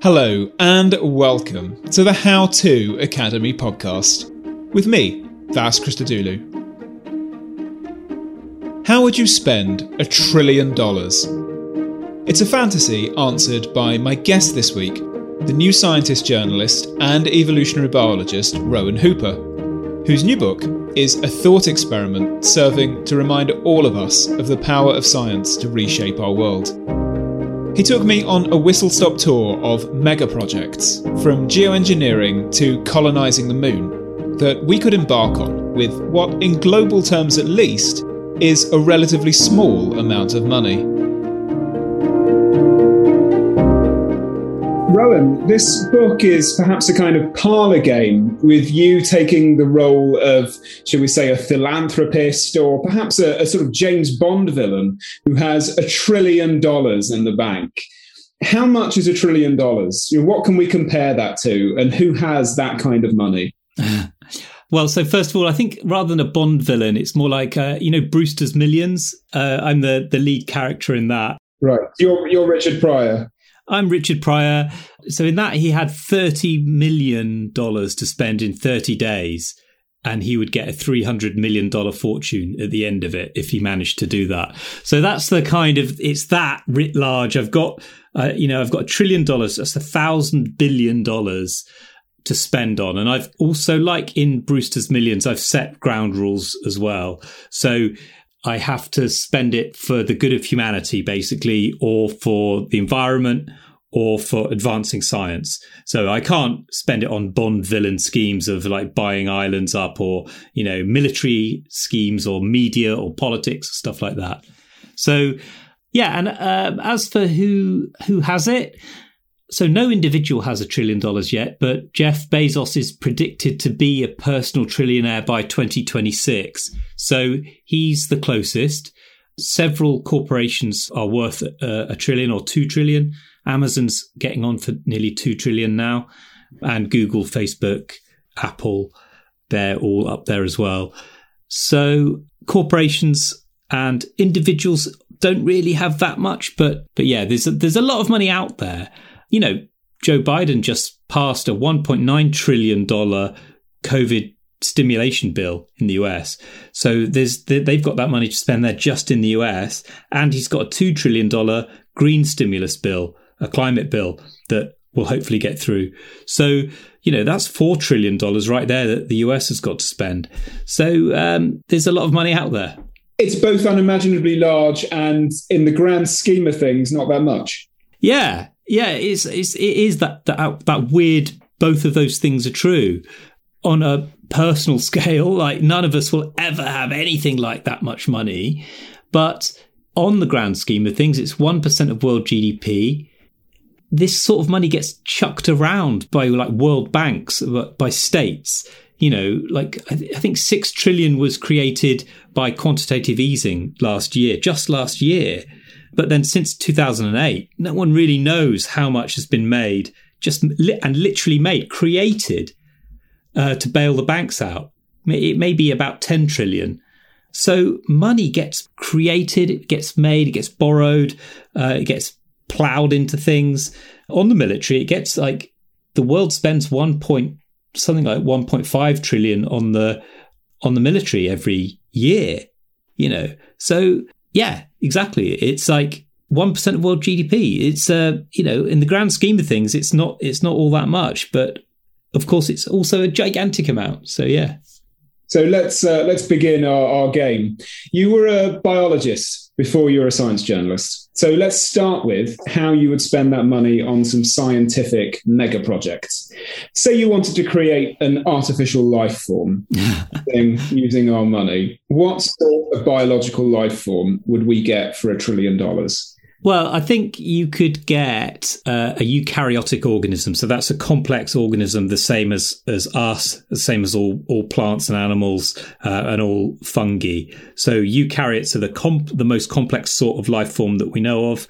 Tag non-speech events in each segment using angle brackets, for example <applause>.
Hello, and welcome to the How To Academy podcast with me, Vas Christodoulou. How would you spend a trillion dollars? It's a fantasy answered by my guest this week, the New Scientist journalist and evolutionary biologist Rowan Hooper, whose new book is a thought experiment serving to remind all of us of the power of science to reshape our world. He took me on a whistle stop tour of mega projects, from geoengineering to colonising the moon, that we could embark on with what, in global terms at least, is a relatively small amount of money. Rowan, this book is perhaps a kind of parlour game with you taking the role of, shall we say, a philanthropist or perhaps a, a sort of James Bond villain who has a trillion dollars in the bank. How much is a trillion dollars? You know, what can we compare that to, and who has that kind of money? <laughs> Well, so first of all, I think rather than a Bond villain, it's more like uh, you know Brewster's Millions. Uh, I'm the the lead character in that. Right, you're you're Richard Pryor. I'm Richard Pryor. So in that, he had $30 million to spend in 30 days. And he would get a $300 million fortune at the end of it if he managed to do that. So that's the kind of, it's that writ large. I've got, uh, you know, I've got a trillion dollars. That's a thousand billion dollars to spend on. And I've also, like in Brewster's Millions, I've set ground rules as well. So I have to spend it for the good of humanity, basically, or for the environment, or for advancing science. So I can't spend it on Bond villain schemes of like buying islands up, or you know, military schemes, or media, or politics, stuff like that. So yeah, and uh, as for who who has it, so no individual has a trillion dollars yet, but Jeff Bezos is predicted to be a personal trillionaire by 2026. So he's the closest. Several corporations are worth a, a trillion or 2 trillion. Amazon's getting on for nearly 2 trillion now, and Google, Facebook, Apple, they're all up there as well. So corporations and individuals don't really have that much, but but yeah, there's a, there's a lot of money out there you know, Joe Biden just passed a $1.9 trillion COVID stimulation bill in the US. So there's they've got that money to spend there just in the US, and he's got a two trillion dollar green stimulus bill, a climate bill that will hopefully get through. So you know that's four trillion dollars right there that the US has got to spend. So um, there's a lot of money out there. It's both unimaginably large and, in the grand scheme of things, not that much. Yeah, yeah, it's, it's it is that that that weird. Both of those things are true on a personal <laughs> scale. Like none of us will ever have anything like that much money, but on the grand scheme of things, it's one percent of world GDP. This sort of money gets chucked around by like world banks, by states. You know, like I, th- I think six trillion was created by quantitative easing last year, just last year but then since 2008, no one really knows how much has been made, just li- and literally made, created uh, to bail the banks out. It may be about 10 trillion. So money gets created, it gets made, it gets borrowed, uh, it gets plowed into things. On the military, it gets like the world spends one point something like 1.5 trillion on the on the military every year you know. So yeah, exactly. It's like one percent of world GDP. It's uh, you know, in the grand scheme of things, it's not it's not all that much, but of course, it's also a gigantic amount. So yeah. So let's uh, let's begin our, our game. You were a biologist before you're a science journalist. So let's start with how you would spend that money on some scientific mega projects. Say you wanted to create an artificial life form <laughs> using our money. What sort of biological life form would we get for a trillion dollars? Well, I think you could get uh, a eukaryotic organism. So that's a complex organism, the same as, as us, the same as all, all plants and animals uh, and all fungi. So eukaryotes are the comp- the most complex sort of life form that we know of.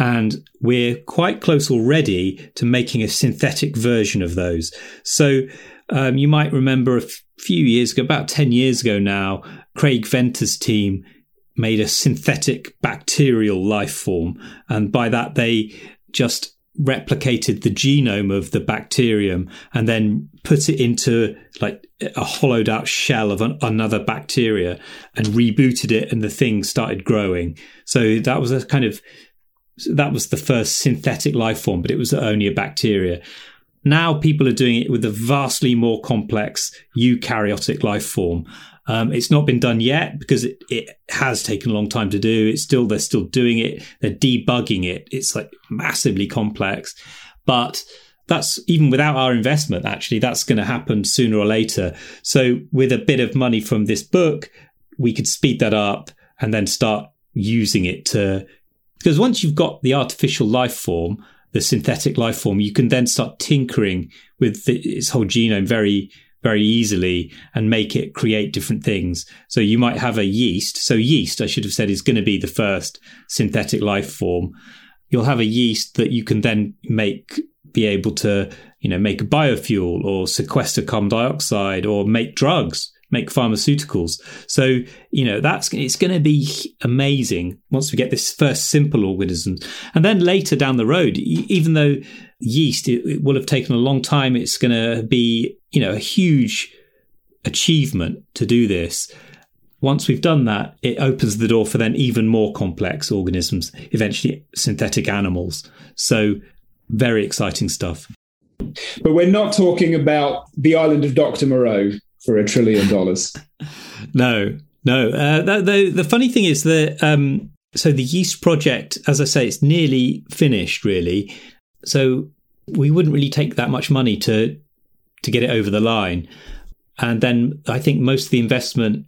And we're quite close already to making a synthetic version of those. So um, you might remember a f- few years ago, about 10 years ago now, Craig Venter's team made a synthetic bacterial life form. And by that, they just replicated the genome of the bacterium and then put it into like a hollowed out shell of an, another bacteria and rebooted it and the thing started growing. So that was a kind of that was the first synthetic life form, but it was only a bacteria. Now people are doing it with a vastly more complex eukaryotic life form. Um, it's not been done yet because it, it has taken a long time to do. It's still they're still doing it. They're debugging it. It's like massively complex, but that's even without our investment. Actually, that's going to happen sooner or later. So with a bit of money from this book, we could speed that up and then start using it to because once you've got the artificial life form, the synthetic life form, you can then start tinkering with the, its whole genome very very easily and make it create different things. So you might have a yeast. So yeast, I should have said, is going to be the first synthetic life form. You'll have a yeast that you can then make be able to, you know, make a biofuel or sequester carbon dioxide or make drugs, make pharmaceuticals. So, you know, that's it's going to be amazing once we get this first simple organism. And then later down the road, even though yeast it, it will have taken a long time, it's going to be you know, a huge achievement to do this. Once we've done that, it opens the door for then even more complex organisms, eventually synthetic animals. So, very exciting stuff. But we're not talking about the island of Dr. Moreau for a trillion dollars. <laughs> no, no. Uh, the, the, the, funny thing is that, um, so the yeast project, as I say, it's nearly finished, really. So, we wouldn't really take that much money to to get it over the line. And then I think most of the investment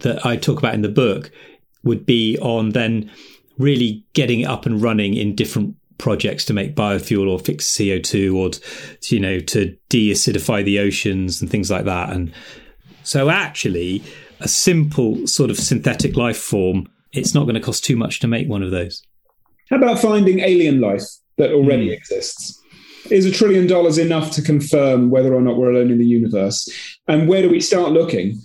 that I talk about in the book would be on then really getting it up and running in different projects to make biofuel or fix CO2 or to, you know to deacidify the oceans and things like that and so actually a simple sort of synthetic life form it's not going to cost too much to make one of those how about finding alien life that already mm. exists is a trillion dollars enough to confirm whether or not we're alone in the universe? And where do we start looking?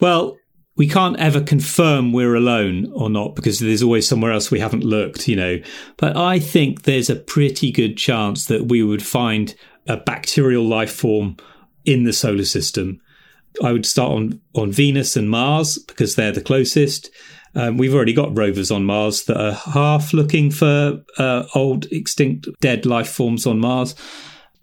Well, we can't ever confirm we're alone or not because there's always somewhere else we haven't looked, you know. But I think there's a pretty good chance that we would find a bacterial life form in the solar system. I would start on, on Venus and Mars because they're the closest. Um, we've already got rovers on Mars that are half looking for uh, old, extinct, dead life forms on Mars.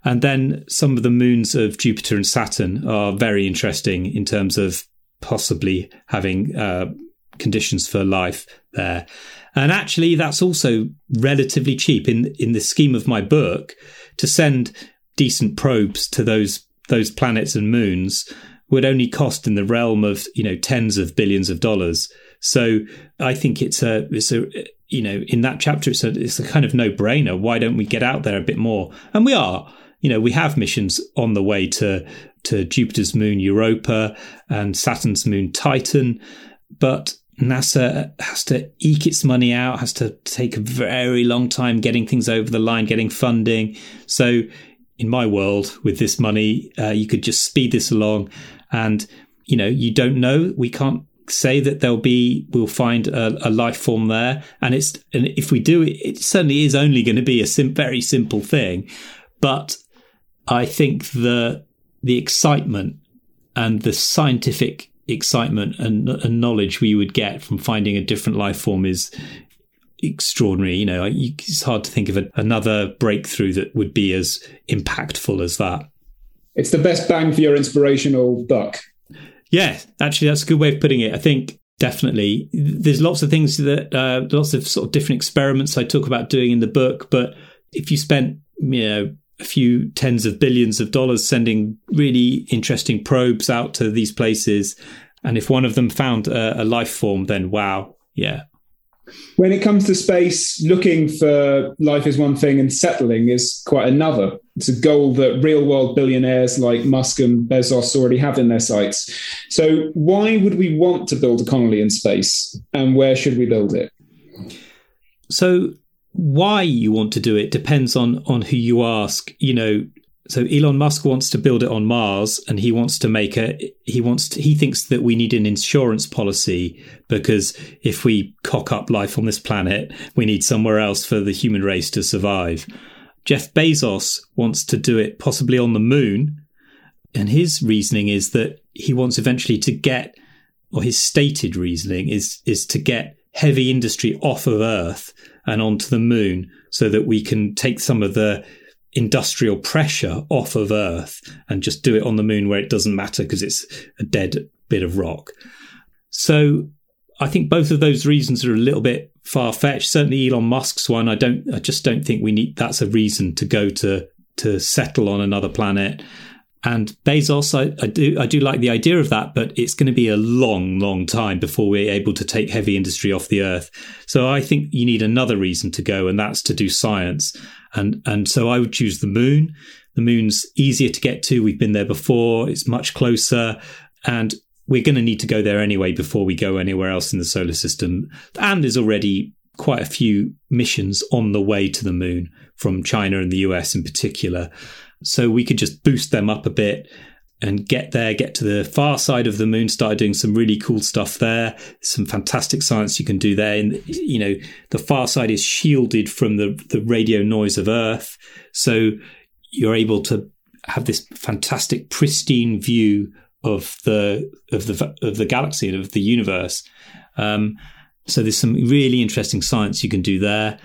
And then some of the moons of Jupiter and Saturn are very interesting in terms of possibly having uh, conditions for life there. And actually, that's also relatively cheap in in the scheme of my book to send decent probes to those those planets and moons would only cost in the realm of you know tens of billions of dollars. So I think it's a it's a you know in that chapter it's a it's a kind of no brainer. Why don't we get out there a bit more? And we are. You know, we have missions on the way to to Jupiter's moon Europa and Saturn's moon Titan, but NASA has to eke its money out, has to take a very long time getting things over the line, getting funding. So, in my world, with this money, uh, you could just speed this along. And, you know, you don't know. We can't say that there'll be we'll find a, a, life form there and it's and if we do it it certainly is only going to be a sim- very simple thing but i think the the excitement and the scientific excitement and, and knowledge we would get from finding a different life form is extraordinary. You know, it's hard to think of a, another breakthrough that would be as impactful as that. It's the best bang for your inspirational buck. Yeah, actually, that's a good way of putting it. I think definitely there's lots of things that uh, lots of sort of different experiments I talk about doing in the book. But if you spent you know a few tens of billions of dollars sending really interesting probes out to these places, and if one of them found a, a life form, then wow, yeah, when it comes to space, looking for life is one thing and settling is quite another. It's a goal that real world billionaires like Musk and Bezos already have in their sights. So, why would we want to build a colony in space and where should we build it? So, why you want to do it depends on on who you ask. You know, so Elon Musk wants to build it on Mars and he wants to make a he wants to, he thinks that we need an insurance policy because if we cock up life on this planet we need somewhere else for the human race to survive. Jeff Bezos wants to do it possibly on the moon and his reasoning is that he wants eventually to get or his stated reasoning is is to get heavy industry off of earth and onto the moon so that we can take some of the industrial pressure off of Earth and just do it on the moon where it doesn't matter because it's a dead bit of rock. So I think both of those reasons are a little bit far fetched. Certainly Elon Musk's one, I don't I just don't think we need that's a reason to go to to settle on another planet. And Bezos, I, I, do I do like the idea of that, but it's going to be a long, long time before we're able to take heavy industry off the earth. So I think you need another reason to go, and that's to do science. And and so I would choose the moon. The moon's easier to get to. We've been there before. It's much closer, and we're going to need to go there anyway before we go anywhere else in the solar system. And there's already quite a few missions on the way to the moon from China and the US in particular. So we could just boost them up a bit and get there, get to the far side of the moon, start doing some really cool stuff there. Some fantastic science you can do there. And, you know, the far side is shielded from the, the radio noise of Earth. So you're able to have this fantastic, pristine view of the, of the, of the galaxy and of the universe. Um, so there's some really interesting science you can do there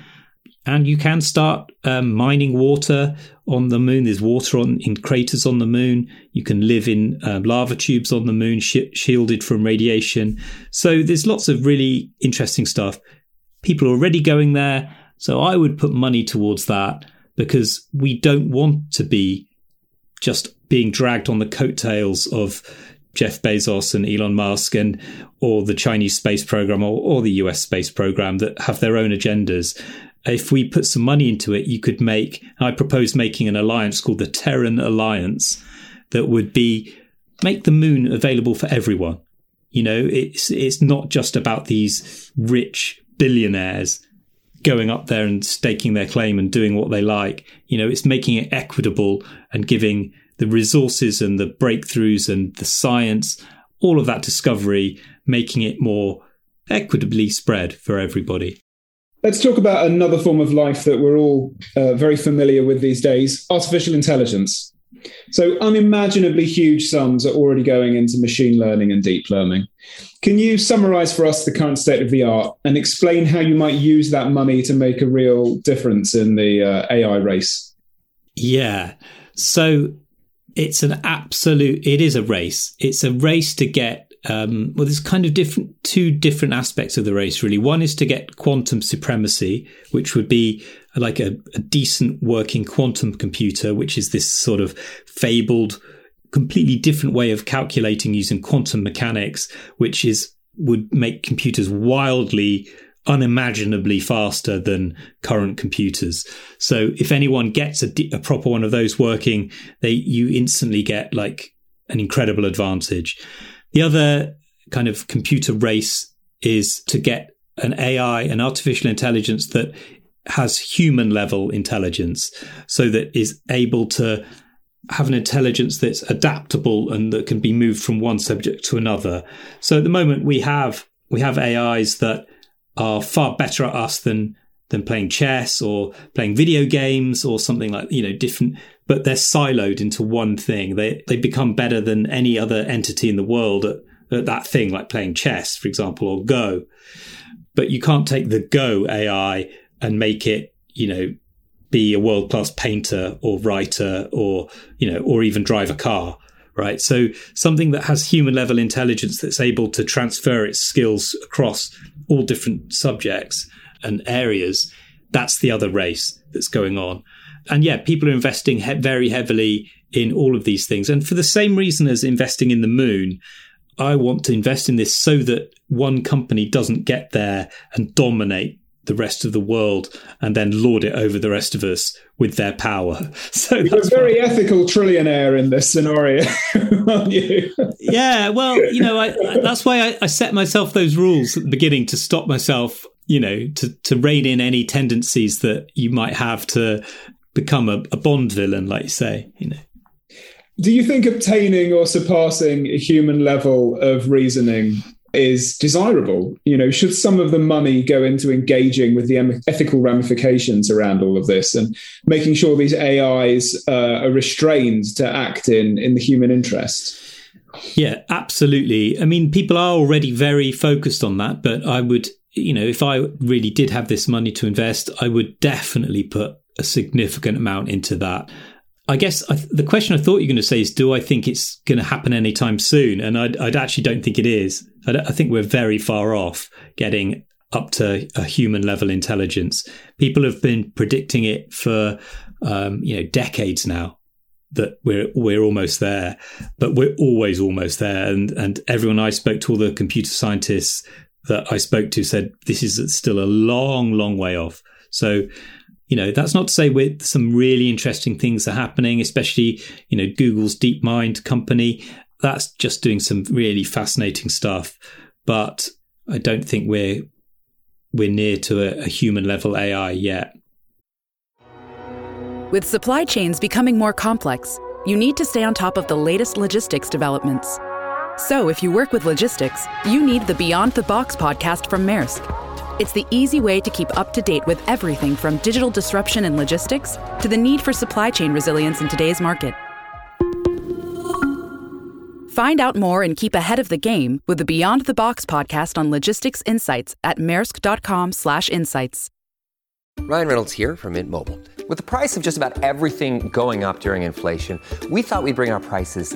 and you can start um, mining water on the moon. There's water on in craters on the moon. You can live in uh, lava tubes on the moon, sh- shielded from radiation. So there's lots of really interesting stuff. People are already going there, so I would put money towards that because we don't want to be just being dragged on the coattails of Jeff Bezos and Elon Musk and or the Chinese space program or, or the US space program that have their own agendas if we put some money into it, you could make, I propose making an alliance called the Terran Alliance that would be make the moon available for everyone. You know, it's it's not just about these rich billionaires going up there and staking their claim and doing what they like. You know, it's making it equitable and giving the resources and the breakthroughs and the science, all of that discovery, making it more equitably spread for everybody. Let's talk about another form of life that we're all uh, very familiar with these days artificial intelligence. So, unimaginably huge sums are already going into machine learning and deep learning. Can you summarize for us the current state of the art and explain how you might use that money to make a real difference in the uh, AI race? Yeah. So, it's an absolute, it is a race. It's a race to get um, well, there's kind of different two different aspects of the race really. One is to get quantum supremacy, which would be like a, a decent working quantum computer, which is this sort of fabled, completely different way of calculating using quantum mechanics, which is would make computers wildly unimaginably faster than current computers. So if anyone gets a, a, proper one of those working, they you instantly get like an incredible advantage. The other kind of computer race is to get an AI, an artificial intelligence that has human level intelligence, so that is able to have an intelligence that's adaptable and that can be moved from one subject to another. So at the moment we have we have AIs that are far better at us than than playing chess or playing video games or something like you know different but they're siloed into one thing they they become better than any other entity in the world at at that thing, like playing chess, for example, or Go. But you can't take the Go AI and make it, you know, be a world class painter or writer or, you know, or even drive a car right? So something that has human level intelligence that's able to transfer its skills across all different subjects and areas, that's the other race that's going on. And yeah, people are investing he- very heavily in all of these things. And for the same reason as investing in the moon, I want to invest in this so that one company doesn't get there and dominate the rest of the world and then lord it over the rest of us with their power. <laughs> So you're a very ethical trillionaire in this scenario, <laughs> aren't you? yeah, well, you know, I, I, that's why I, I set myself those rules at the beginning to stop myself, you know, to to rein in any tendencies that you might have to become a, a Bond villain, like you say, you know. Do you think obtaining or surpassing a human level of reasoning is desirable? You know, should some of the money go into engaging with the ethical ramifications around all of this and making sure these AIs uh, are restrained to act in in the human interest? Yeah, absolutely. I mean, people are already very focused on that, but I would, you know, if I really did have this money to invest, I would definitely put a significant amount into that. I guess I, the question I thought you were going to say is, do I think it's going to happen anytime soon? And I, I actually don't think it is. I, I, think we're very far off getting up to a human level intelligence. People have been predicting it for um, you know decades now that we're we're almost there, but we're always almost there. And and everyone I spoke to, all the computer scientists that I spoke to, said this is still a long, long way off. So you know, that's not to say with some really interesting things are happening, especially, you know, Google's DeepMind company. That's just doing some really fascinating stuff. But I don't think we're we're near to a, a human level AI yet. With supply chains becoming more complex, you need to stay on top of the latest logistics developments. So if you work with logistics, you need the Beyond the Box podcast from Maersk. It's the easy way to keep up to date with everything from digital disruption in logistics to the need for supply chain resilience in today's market. Find out more and keep ahead of the game with the Beyond the Box podcast on logistics insights at maersk.com/insights. Ryan Reynolds here from Mint Mobile. With the price of just about everything going up during inflation, we thought we'd bring our prices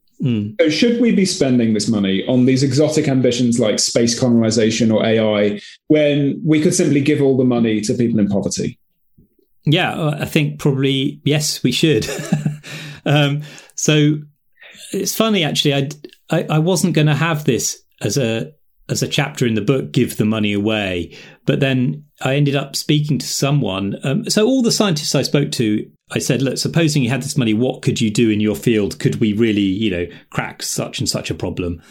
Mm. So should we be spending this money on these exotic ambitions like space colonization or AI when we could simply give all the money to people in poverty? Yeah, uh, I think probably yes, we should. <laughs> um, so it's funny actually. I, I, I wasn't going to have this as a as a chapter in the book, give the money away, but then I ended up speaking to someone. Um, so all the scientists I spoke to, I said, look, supposing you had this money, what could you do in your field? Could we really, you know, crack such and such a problem?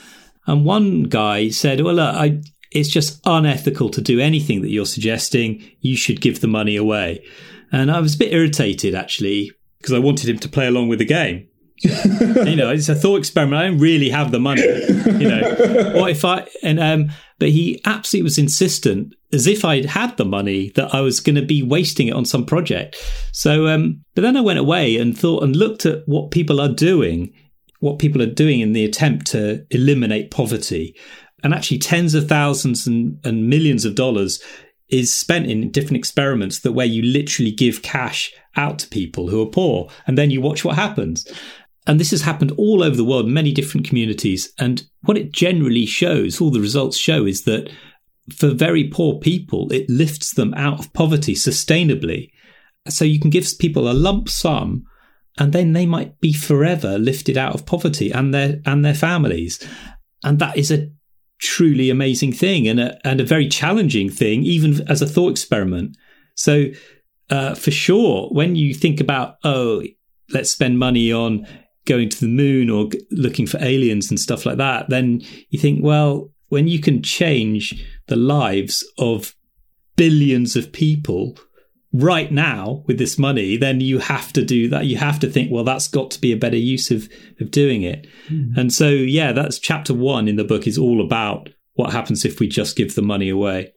And one guy said, well, look, I, it's just unethical to do anything that you're suggesting. You should give the money away. And I was a bit irritated actually because I wanted him to play along with the game. <laughs> you know, it's a thought experiment. I don't really have the money. You know, what if I and um but he absolutely was insistent, as if I'd had the money, that I was going to be wasting it on some project. So, um, but then I went away and thought and looked at what people are doing, what people are doing in the attempt to eliminate poverty, and actually tens of thousands and, and millions of dollars is spent in different experiments that where you literally give cash out to people who are poor and then you watch what happens. And this has happened all over the world, many different communities. And what it generally shows, all the results show, is that for very poor people, it lifts them out of poverty sustainably. So you can give people a lump sum and then they might be forever lifted out of poverty and their and their families. And that is a truly amazing thing and a and a very challenging thing, even as a thought experiment. So uh, for sure, when you think about oh, let's spend money on going to the moon or looking for aliens and stuff like that, then you think, well, when you can change the lives of billions of people right now with this money, then you have to do that. You have to think, well, that's got to be a better use of, of doing it. Mm. And so, yeah, that's chapter one in the book is all about what happens if we just give the money away.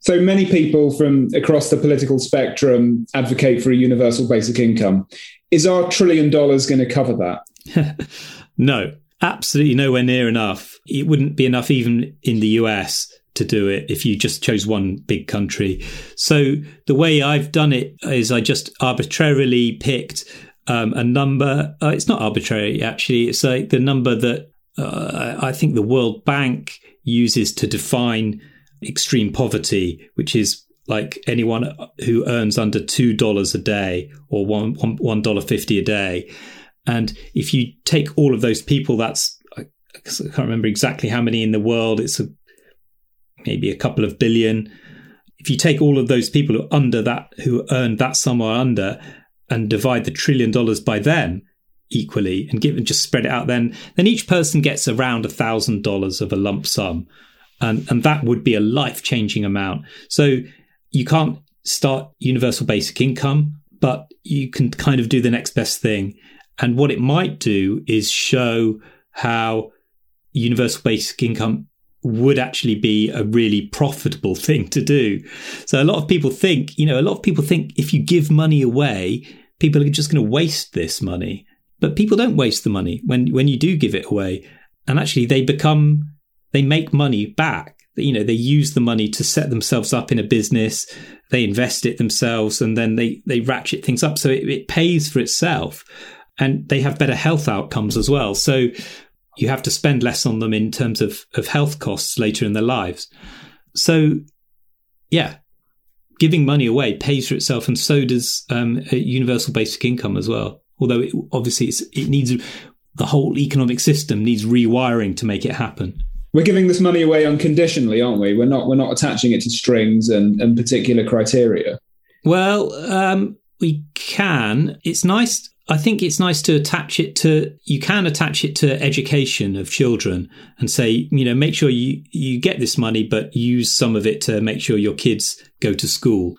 So many people from across the political spectrum advocate for a universal basic income. Is our trillion dollars going to cover that? <laughs> no, absolutely nowhere near enough. It wouldn't be enough even in the US to do it if you just chose one big country. So the way I've done it is I just arbitrarily picked um, a number. Uh, it's not arbitrary, actually. It's like the number that uh, I think the World Bank uses to define extreme poverty, which is like anyone who earns under two dollars a day or one one dollar fifty a day. And if you take all of those people, that's I can't remember exactly how many in the world. It's a, maybe a couple of billion. If you take all of those people who under that who earned that sum or under and divide the trillion dollars by them equally and give and just spread it out, then then each person gets around a thousand dollars of a lump sum and and that would be a life changing amount. So you can't start universal basic income, but you can kind of do the next best thing. And what it might do is show how universal basic income would actually be a really profitable <laughs> thing to do. So a lot of people think, you know, a lot of people think if you give money away, people are just going to waste this money. But people don't waste the money when when you do give it away. And actually they become they make money back. You know, they use the money to set themselves up in a business. They invest it themselves, and then they they ratchet things up. So it, it pays for itself, and they have better health outcomes as well. So you have to spend less on them in terms of of health costs later in their lives. So, yeah, giving money away pays for itself, and so does um, universal basic income as well. Although it, obviously it needs the whole economic system needs rewiring to make it happen we're giving this money away unconditionally, aren't we? We're not we're not attaching it to strings and, and particular criteria. Well, um, we can. It's nice. I think it's nice to attach it to. You can attach it to education of children and say, you know, make sure you you get this money, but use some of it to make sure your kids go to school,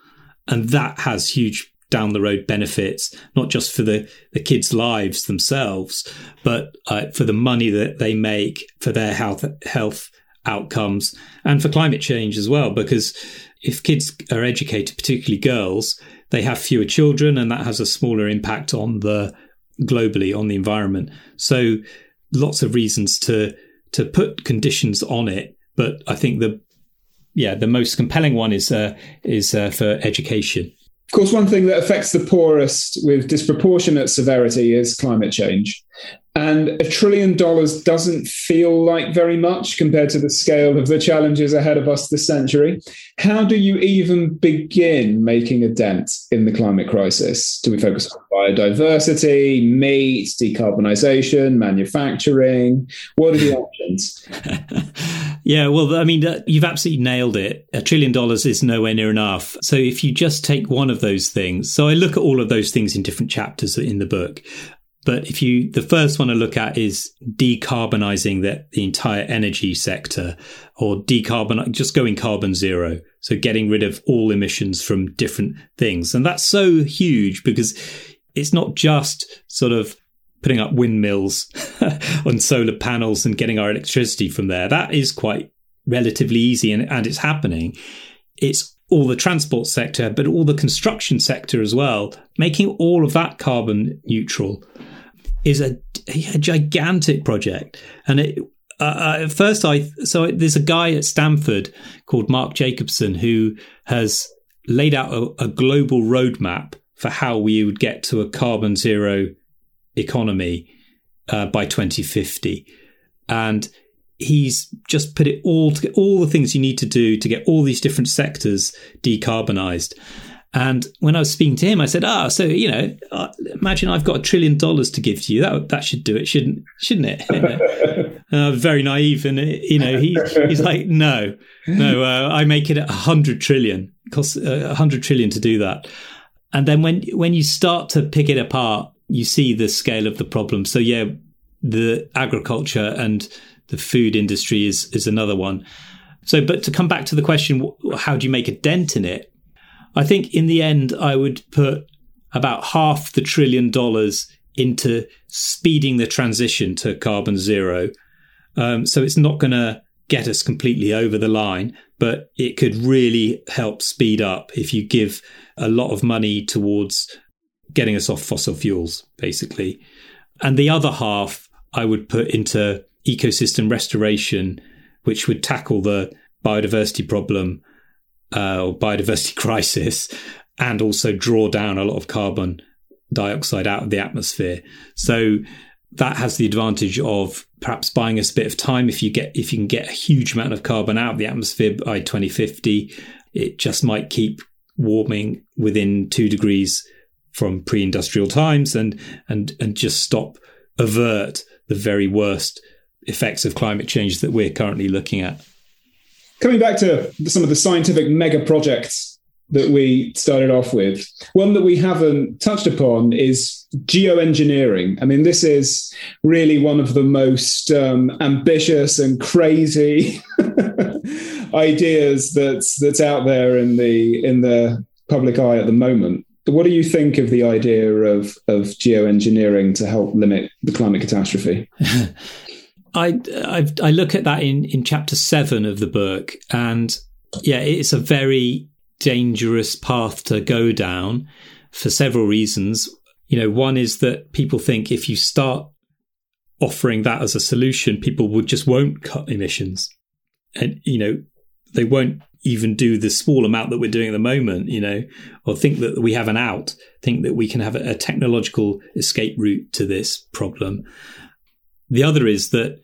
and that has huge down the road benefits, not just for the, the kids' lives themselves, but uh, for the money that they make for their health, health outcomes and for climate change as well. Because if kids are educated, particularly girls, they have fewer children and that has a smaller impact on the globally on the environment. So lots of reasons to to put conditions on it. But I think the yeah, the most compelling one is uh, is uh, for education. Of course, one thing that affects the poorest with disproportionate severity is climate change. And a trillion dollars doesn't feel like very much compared to the scale of the challenges ahead of us this century. How do you even begin making a dent in the climate crisis? Do we focus on biodiversity, meat, decarbonisation, manufacturing? What are the options? <laughs> yeah, well, I mean, uh, you've absolutely nailed it. A trillion dollars is nowhere near enough. So if you just take one of those things, so I look at all of those things in different chapters in the book. But if you, the first one to look at is decarbonizing the, the entire energy sector or decarbon, just going carbon zero. So getting rid of all emissions from different things. And that's so huge because it's not just sort of putting up windmills <laughs> on solar panels and getting our electricity from there. That is quite relatively easy and, and it's happening. It's all the transport sector, but all the construction sector as well, making all of that carbon neutral is a, a gigantic project. And it, uh, uh, at first, I so there's a guy at Stanford called Mark Jacobson who has laid out a, a global roadmap for how we would get to a carbon zero economy uh, by 2050, and he's just put it all to all the things you need to do to get all these different sectors decarbonized. And when I was speaking to him, I said, "Ah, so you know, uh, imagine I've got a trillion dollars to give to you. That that should do it, shouldn't shouldn't it?" <laughs> uh, very naive, and you know, he he's like, "No, no, uh, I make it a hundred trillion. Costs a hundred trillion to do that." And then when when you start to pick it apart, you see the scale of the problem. So yeah, the agriculture and the food industry is is another one So, but to come back to the question, how do you make a dent in it? I think in the end, I would put about half the trillion dollars into speeding the transition to carbon zero. Um, so it's not going to get us completely over the line, but it could really help speed up if you give a lot of money towards getting us off fossil fuels, basically. And the other half I would put into ecosystem restoration, which would tackle the biodiversity problem uh, or biodiversity <laughs> crisis and also draw down a lot of carbon dioxide out of the atmosphere. So that has the advantage of perhaps buying us a bit of time if you get if you can get a huge amount of carbon out of the atmosphere by 2050 it just might keep warming within 2 degrees from pre-industrial times and and and just stop avert the very worst effects of climate change that we're currently looking at coming back to some of the scientific mega projects that we started off with. One that we haven't touched upon is geoengineering. I mean, this is really one of the most um, ambitious and crazy <laughs> ideas that's that's out there in the in the public eye at the moment. What do you think of the idea of of geoengineering to help limit the climate catastrophe? <laughs> I, I I look at that in in chapter seven of the book, and yeah, it's a very dangerous path to go down for several reasons. You know, one is that people think if you start offering that as a solution, people would just won't cut emissions. And, you know, they won't even do the small amount that we're doing at the moment, you know, or think that we have an out, think that we can have a, a technological escape route to this problem. The other is that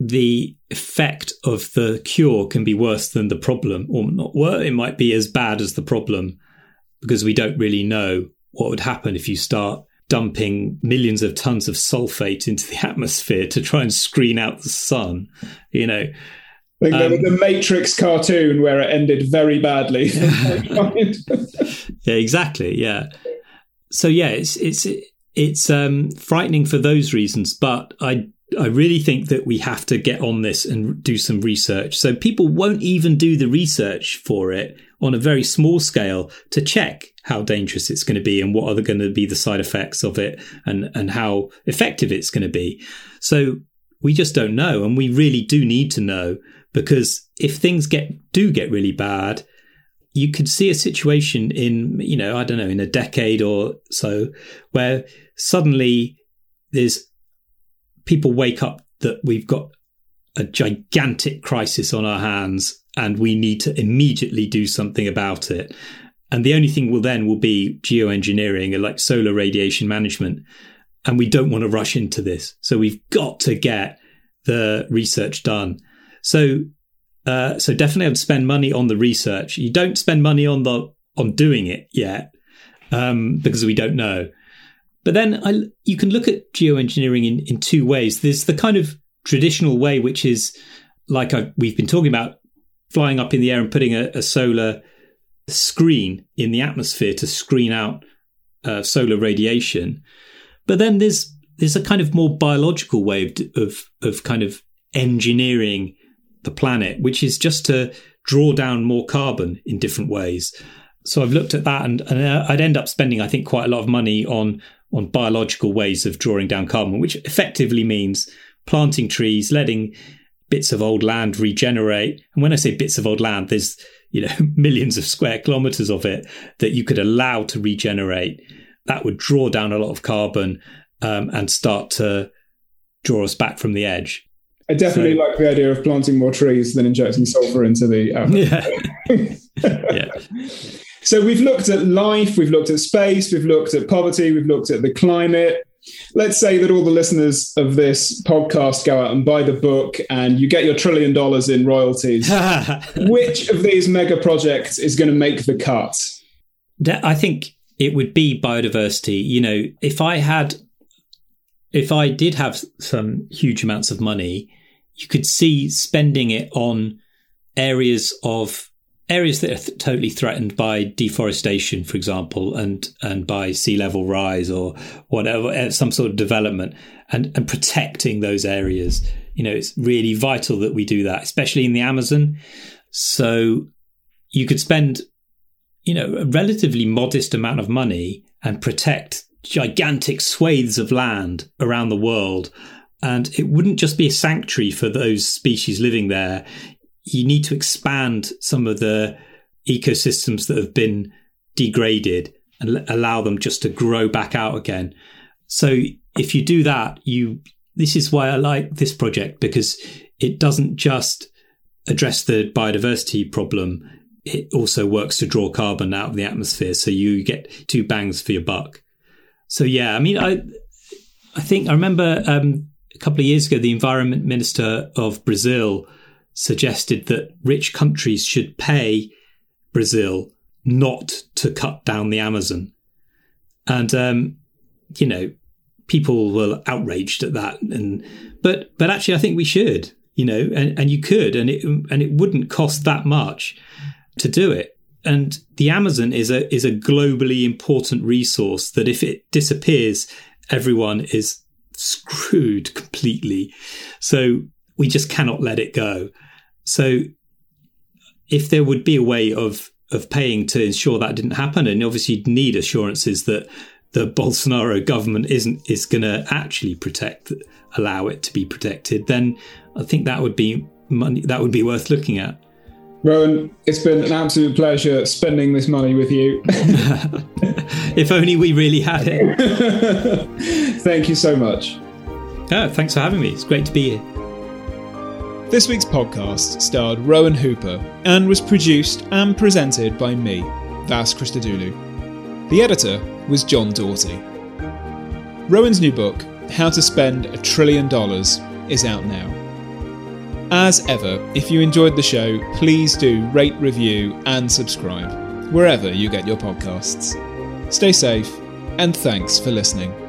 the effect of the cure can be worse than the problem, or not. worse. it might be as bad as the problem because we don't really know what would happen if you start dumping millions of tons of sulfate into the <laughs> atmosphere to try and screen out the sun. You know, like um, the, the Matrix cartoon where it ended very badly. <laughs> <laughs> yeah, exactly. Yeah. So yeah, it's it's it's um, frightening for those reasons, but I I really think that we have to get on this and do some research. So people won't even do the research for it on a very small scale to check how dangerous it's going to be and what are going to be the side effects of it and, and how effective it's going to be. So we just don't know. And we really do need to know because if things get, do get really bad, you could see a situation in, you know, I don't know, in a decade or so where suddenly there's people wake up that we've got a gigantic crisis on our hands and we need to immediately do something about it. And the only thing will then will be geoengineering and like solar radiation management. And we don't want to rush into this. So we've got to get the research done. So, uh, so definitely I'd spend money on the research. You don't spend money on the, on doing it yet, um, because we don't know. But then I, you can look at geoengineering in, in two ways. There's the kind of traditional way, which is like I, we've been talking about, flying up in the air and putting a, a solar screen in the atmosphere to screen out uh, solar radiation. But then there's there's a kind of more biological way of, of of kind of engineering the planet, which is just to draw down more carbon in different ways. So I've looked at that, and, and I'd end up spending, I think, quite a lot of money on on biological ways of drawing down carbon, which effectively means planting trees, letting bits of old land regenerate. And when I say bits of old land, there's you know <laughs> millions of square kilometers of it that you could allow to regenerate. That would draw down a lot of carbon um, and start to draw us back from the edge. I definitely so, like the idea of planting more trees than injecting sulfur into the atmosphere. Yeah. <laughs> yeah. So we've looked at life, we've looked at space, we've looked at poverty, we've looked at the climate. Let's say that all the listeners of this podcast go out and buy the book and you get your trillion dollars in royalties. <laughs> Which of these mega projects is going to make the cut? I think it would be biodiversity. You know, if I had, if I did have some huge amounts of money, you could see spending it on areas of areas that are th- totally threatened by deforestation, for example, and and by sea level rise or whatever, uh, some sort of development, and and protecting those areas. You know, it's really vital that we do that, especially in the Amazon. So you could spend, you know, a relatively modest amount of money and protect gigantic swathes of land around the world. And it wouldn't just be a sanctuary for those species living there. You need to expand some of the ecosystems that have been degraded and allow them just to grow back out again. So if you do that, you this is why I like this project because it doesn't just address the biodiversity problem. It also works to draw carbon out of the atmosphere, so you get two bangs for your buck. So yeah, I mean, I I think I remember um, a couple of years ago, the environment minister of Brazil suggested that rich countries should pay Brazil not to cut down the Amazon, and um, you know, people were outraged at that. And but but actually, I think we should, you know, and, and you could, and it and it wouldn't cost that much to do it. And the Amazon is a is a globally important resource that if it disappears, everyone is screwed completely. So we just cannot let it go. So if there would be a way of of paying to ensure that didn't happen, and obviously you'd need assurances that the Bolsonaro government isn't is going to actually protect, allow it to be protected, then I think that would be money that would be worth looking at. Rowan, it's been an absolute pleasure spending this money with you. <laughs> if only we really had it. <laughs> Thank you so much. Oh, thanks for having me. It's great to be here. This week's podcast starred Rowan Hooper and was produced and presented by me, Vas Christodoulou. The editor was John Doughty. Rowan's new book, How to Spend a Trillion Dollars, is out now. As ever, if you enjoyed the show, please do rate, review, and subscribe wherever you get your podcasts. Stay safe, and thanks for listening.